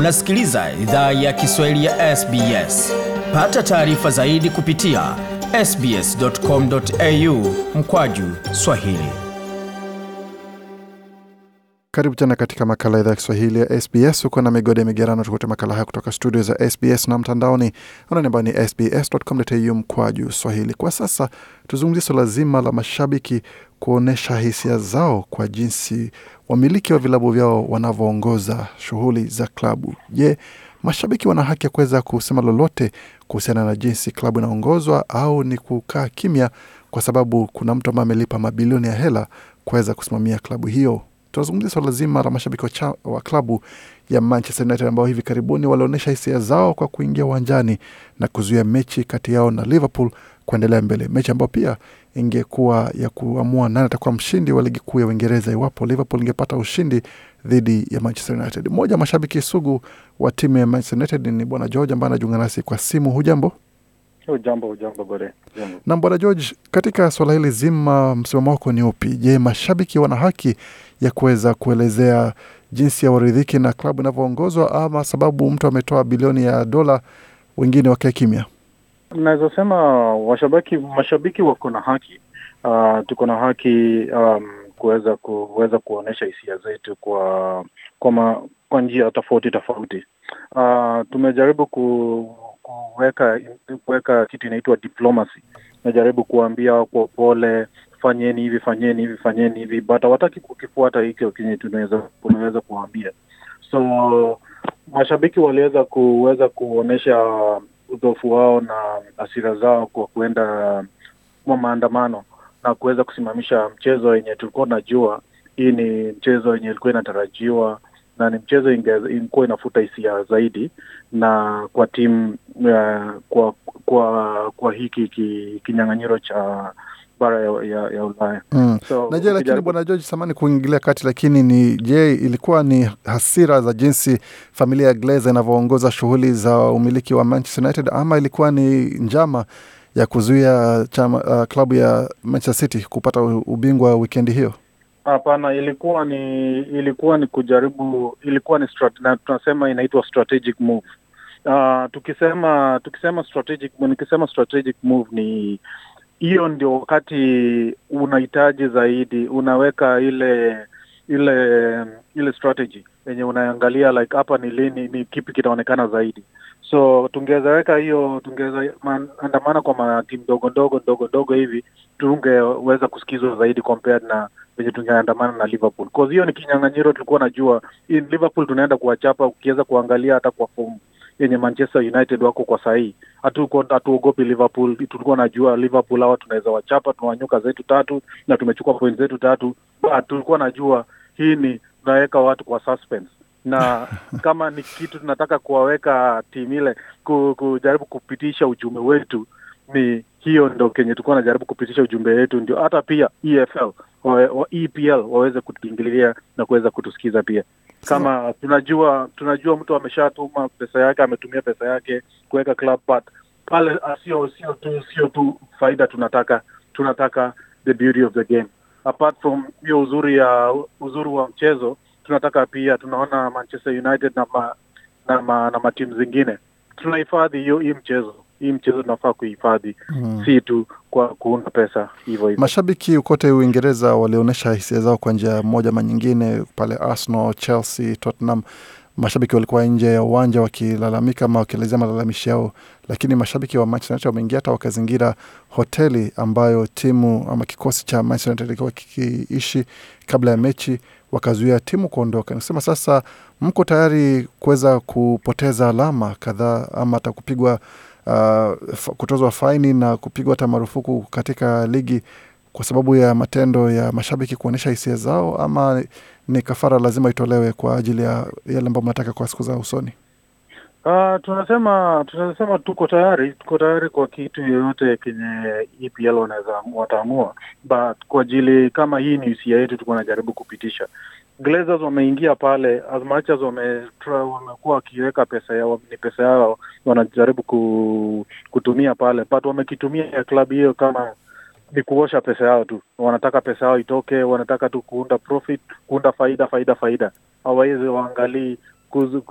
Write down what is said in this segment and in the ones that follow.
Unasikiliza idhaa ya Kiswahili ya SBS. Pata taarifa zaidi kupitia sbs.com.au mkwaju swahili. Karibu tena katika makala idhaa ya Kiswahili ya SBS. Uko na migode migerano, tukute makala haya kutoka studio za SBS na mtandaoni anani ambao ni sbs.com.au mkwaju swahili. Kwa sasa tuzungumzie suala zima la mashabiki kuonyesha hisia zao kwa jinsi wamiliki wa vilabu vyao wanavyoongoza shughuli za klabu. Je, mashabiki wana haki ya kuweza kusema lolote kuhusiana na jinsi klabu inaongozwa au ni kukaa kimya kwa sababu kuna mtu ambaye amelipa mabilioni ya hela kuweza kusimamia klabu hiyo? Tunazungumzia swala zima la mashabiki wa, wa klabu ya Manchester United ambao hivi karibuni walionyesha hisia zao kwa kuingia uwanjani na kuzuia mechi kati yao na Liverpool kuendelea mbele, mechi ambayo pia ingekuwa ya kuamua nani atakuwa mshindi wa ligi kuu ya Uingereza iwapo Liverpool ingepata ushindi dhidi ya Manchester United. Mmoja wa mashabiki sugu wa timu ya Manchester United ni Bwana George ambaye anajiunga nasi kwa simu. Hujambo? Ujambo, ujambo Gore. Na Bwana George, katika suala hili zima, msimamo wako ni upi? Je, mashabiki wana haki ya kuweza kuelezea jinsi ya waridhiki na klabu inavyoongozwa ama sababu mtu ametoa bilioni ya dola wengine wakae kimya? Naweza sema washabiki mashabiki wako na haki uh, tuko na haki um, kuweza kuweza kuonyesha hisia zetu kwa kwa, ma, kwa njia tofauti tofauti. Uh, tumejaribu ku, kuweka kuweka kitu inaitwa diplomacy. Najaribu kuambia kwa pole, fanyeni hivi, fanyeni hivi, fanyeni hivi, but hawataki kukifuata hicho kenye tunaweza tunaweza kuwaambia. So mashabiki waliweza kuweza kuonyesha udhofu wao na hasira zao kwa kuenda kwa maandamano na kuweza kusimamisha mchezo yenye tulikuwa tunajua. Hii ni mchezo yenye ilikuwa inatarajiwa na ni mchezo ilikuwa inafuta hisia zaidi na kwa timu uh, kwa kwa kwa hiki kinyang'anyiro cha bara ya, ya, ya Ulaya. Mm. So, na je, lakini bwana George, samani kuingilia kati, lakini ni je, ilikuwa ni hasira za jinsi familia ya Glazer inavyoongoza shughuli za umiliki wa Manchester United ama ilikuwa ni njama ya kuzuia chama, uh, klabu ya Manchester City kupata ubingwa wikendi hiyo? Hapana, ilikuwa ni ilikuwa ni kujaribu, ilikuwa ni strat, na tunasema inaitwa strategic move. Uh, tukisema tukisema strategic, nikisema strategic move ni hiyo ndio wakati unahitaji zaidi, unaweka ile ile ile strategy yenye unaangalia like hapa ni lini, ni kipi kitaonekana zaidi. So tungeweza weka hiyo, tungeweza andamana kwa matimu ndogo ndogo ndogo ndogo hivi, tungeweza kusikizwa zaidi compared na venye tungeandamana na Liverpool. Hiyo ni kinyang'anyiro tulikuwa najua in Liverpool tunaenda kuwachapa. Ukiweza kuangalia hata kwa fomu yenye Manchester United wako kwa sahii, hatuogopi Liverpool. Tulikuwa najua Liverpool hawa tunaweza wachapa, tunawanyuka zetu tatu na tumechukua point zetu tatu, but tulikuwa najua hii ni tunaweka watu kwa suspense. Na kama ni kitu tunataka kuwaweka timu ile kujaribu kupitisha ujumbe wetu ni hiyo ndo kenye tulikuwa najaribu kupitisha ujumbe wetu, ndio hata pia EFL wa, EPL waweze kutuingililia na kuweza kutusikiza pia kama tunajua tunajua mtu ameshatuma pesa yake ametumia pesa yake kuweka club but pale ah, sio sio tu sio tu faida tunataka tunataka the beauty of the game. Apart from hiyo uzuri ya uzuri wa mchezo tunataka pia tunaona Manchester United na ma, na ma, na matimu zingine. Tunahifadhi hiyo hii mchezo hii mchezo tunafaa kuhifadhi Mm. si tu kwa kuunda pesa hivyo hivyo Mashabiki kote Uingereza walionyesha hisia zao kwa njia moja ama nyingine, pale Arsenal, Chelsea, Tottenham. Mashabiki walikuwa nje ya uwanja wakilalamika ama wakielezea malalamishi yao, lakini mashabiki wa Manchester United wameingia hata wakazingira hoteli ambayo timu ama kikosi cha Manchester United ilikuwa kikiishi kabla ya mechi, wakazuia timu kuondoka. Nasema sasa, mko tayari kuweza kupoteza alama kadhaa ama hata kupigwa uh, kutozwa faini na kupigwa hata marufuku katika ligi kwa sababu ya matendo ya mashabiki kuonyesha hisia zao, ama ni kafara lazima itolewe kwa ajili ya yale ambayo mnataka kwa siku za usoni? Uh, tunasema tunasema tuko tayari, tuko tayari kwa kitu yoyote kenye EPL wanaweza wataamua, but kwa ajili kama hii ni hisia yetu, tuko najaribu kupitisha. Glazers wameingia pale as much as wamekuwa wakiweka pesa yao, ni pesa yao wanajaribu ku, kutumia pale, but wamekitumia ya klabu hiyo kama ni kuosha pesa yao tu. Wanataka pesa yao itoke, wanataka tu kuunda profit, kuunda faida, faida, faida. Hawawezi waangalii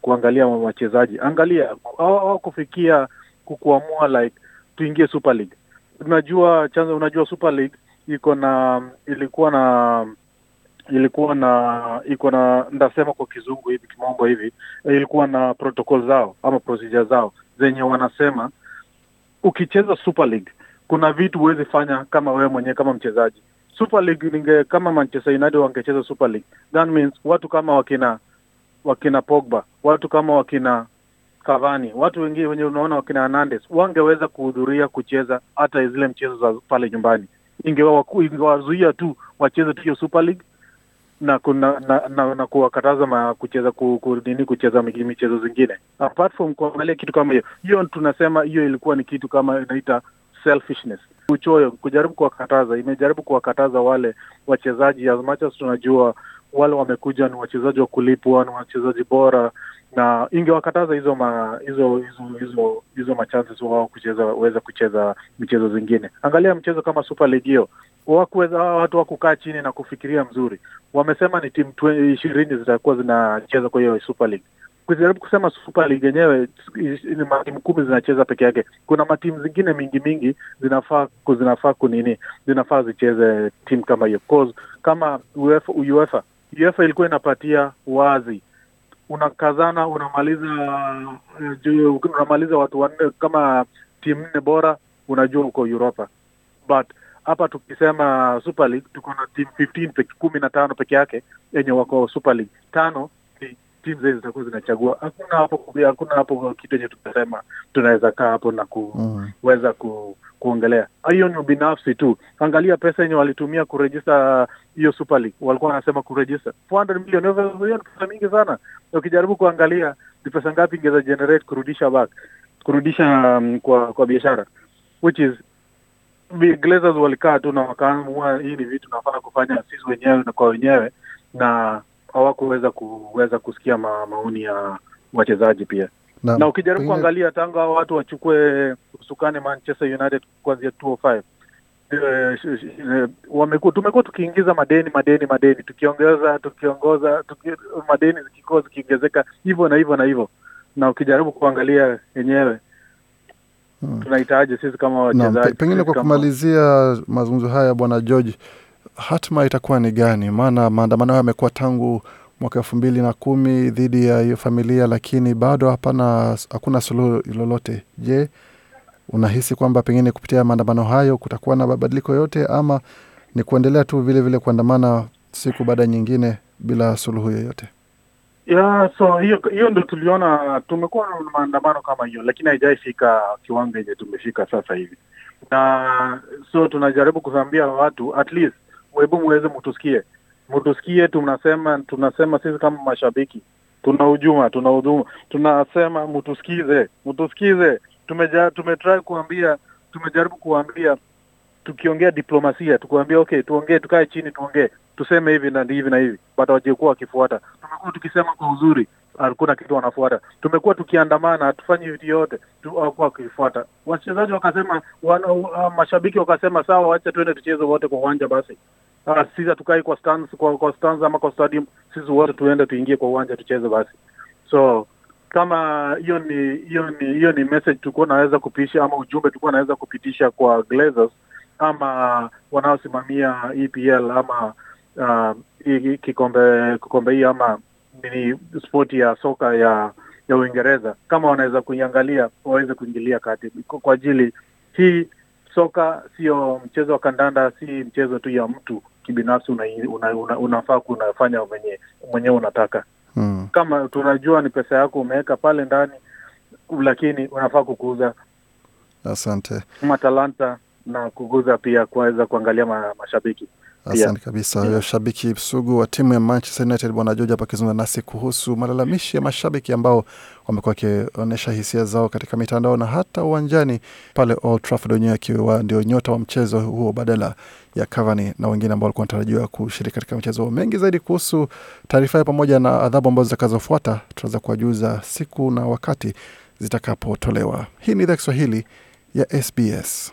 kuangalia wachezaji. Angalia hawakufikia kukuamua like tuingie Super League. Unajua chanzo, unajua Super League iko na ilikuwa na ilikuwa na iko na ndasema kwa kizungu hivi kimombo hivi, ilikuwa na protocol zao ama procedure zao zenye wanasema ukicheza Super League kuna vitu huwezi fanya kama wewe mwenyewe kama mchezaji. Super League ninge kama Manchester United wangecheza Super League, that means watu kama wakina wakina Pogba, watu kama wakina Cavani, watu wengine wenye unaona wakina Hernandez wangeweza kuhudhuria kucheza hata zile mchezo za pale nyumbani. Ingewazuia tu wacheze tu hiyo Super League na kuna na, na, na kuwakataza ma kucheza ku, ku, nini kucheza michezo zingine apart from kuangalia kitu kama hiyo hiyo, tunasema hiyo ilikuwa ni kitu kama inaita selfishness, uchoyo, kujaribu kuwakataza. Imejaribu kuwakataza wale wachezaji, as much as tunajua wale wamekuja ni wachezaji wa kulipwa, ni wachezaji bora, na ingewakataza hizo ma hizo hizo hizo hizo machances wao kucheza weza kucheza michezo zingine. Angalia mchezo kama Super League hiyo wakuweza watu wakukaa chini na kufikiria mzuri. Wamesema ni timu ishirini zitakuwa zinacheza kwa hiyo Super League. Kujaribu kusema Super League yenyewe matimu kumi zinacheza peke yake. Kuna matimu zingine mingi mingi zinafaa zinafaa kunini zinafaa zicheze timu kama hiyo cause kama UEFA, UEFA UEFA ilikuwa inapatia wazi unakazana unamaliza unamaliza watu wanne kama timu nne bora, unajua uko Europa but hapa tukisema Super League tuko na timu 15 kumi na tano peke yake yenye wako Super League. Tano timu zile zitakuwa zinachagua. Hakuna hapo hakuna hapo kitu yenye tunasema tunaweza kaa hapo na kuweza ku, kuongelea. Hiyo ni ubinafsi tu. Angalia pesa yenye walitumia kurejista hiyo Super League, walikuwa wanasema kurejista 400 million. Hiyo ni pesa mingi sana. Ukijaribu kuangalia ni pesa ngapi ingeza generate kurudisha back kurudisha um, kwa kwa biashara which is Glazers walikaa tu na wakaamua hii ni vitu nafaa kufanya sisi wenyewe na kwa wenyewe, na hawakuweza kuweza kusikia ma, maoni ya wachezaji pia na, na ukijaribu kuangalia tangu hao watu wachukue usukani Manchester United kuanzia 205 e, wamekuwa tumekuwa tukiingiza madeni madeni madeni tukiongeza tukiongoza tuki, madeni zikikuwa zikiongezeka hivyo na hivyo na hivyo, na ukijaribu kuangalia yenyewe Hmm. Tunahitaji sisi kama wachezaji. Pengine kwa kumalizia mazungumzo haya, Bwana George, hatma itakuwa ni gani? Maana maandamano hayo yamekuwa tangu mwaka elfu mbili na kumi dhidi ya hiyo familia, lakini bado hapana, hakuna suluhu lolote. Je, unahisi kwamba pengine kupitia maandamano hayo kutakuwa na mabadiliko yote, ama ni kuendelea tu vile vile kuandamana siku baada nyingine bila suluhu yoyote? Yeah, so hiyo hiyo ndo tuliona, tumekuwa na maandamano kama hiyo, lakini haijaifika kiwango yenye tumefika sasa hivi, na so tunajaribu kuambia watu at least, hebu muweze mtusikie, mtusikie. Tunasema tunasema sisi kama mashabiki tuna hujuma, tuna hujuma, tunasema mtusikize, mtusikize. Tumeja tumetry kuambia, tumejaribu kuambia, tukiongea diplomasia, tukuambia okay, tuongee, tukae chini, tuongee tuseme hivi na hivi na hivi, but wajekuwa wakifuata. Tumekuwa tukisema kwa uzuri, hakuna kitu wanafuata. Tumekuwa tukiandamana, hatufanyi vitu yote, hawakuwa wakifuata. Wachezaji wakasema wana, uh, mashabiki wakasema sawa, wacha tuende tucheze wote kwa uwanja basi. Uh, sisi hatukai kwa stands, kwa, kwa stands ama kwa stadium, sisi wote tuende tuingie kwa uwanja tucheze basi. So kama hiyo ni hiyo ni hiyo ni message tulikuwa naweza kupisha ama ujumbe tulikuwa naweza kupitisha kwa Glazers ama wanaosimamia EPL ama uh, kikombe kikombe hii ama nini spoti ya soka ya ya Uingereza, kama wanaweza kuiangalia waweze kuingilia kati kwa ajili hii. Soka sio mchezo wa kandanda, si mchezo tu ya mtu kibinafsi, una, una, una, unafaa kunafanya mwenye mwenyewe unataka hmm. Kama tunajua ni pesa yako umeweka pale ndani, lakini unafaa kukuza asante matalanta na kuguza pia kuweza kuangalia ma, mashabiki. Asante kabisa huyo yeah. Shabiki sugu wa timu ya Manchester United Bwana George hapa akizungumza nasi kuhusu malalamishi ya mashabiki ambao wamekuwa wakionyesha hisia zao katika mitandao na hata uwanjani pale Old Trafford, wenyewe akiwa ndio nyota wa mchezo huo badala ya Cavani na wengine ambao walikuwa wanatarajiwa kushiriki katika mchezo huo. Mengi zaidi kuhusu taarifa hiyo pamoja na adhabu ambazo zitakazofuata tutaweza kuwajuza siku na wakati zitakapotolewa. Hii ni idhaa Kiswahili ya SBS.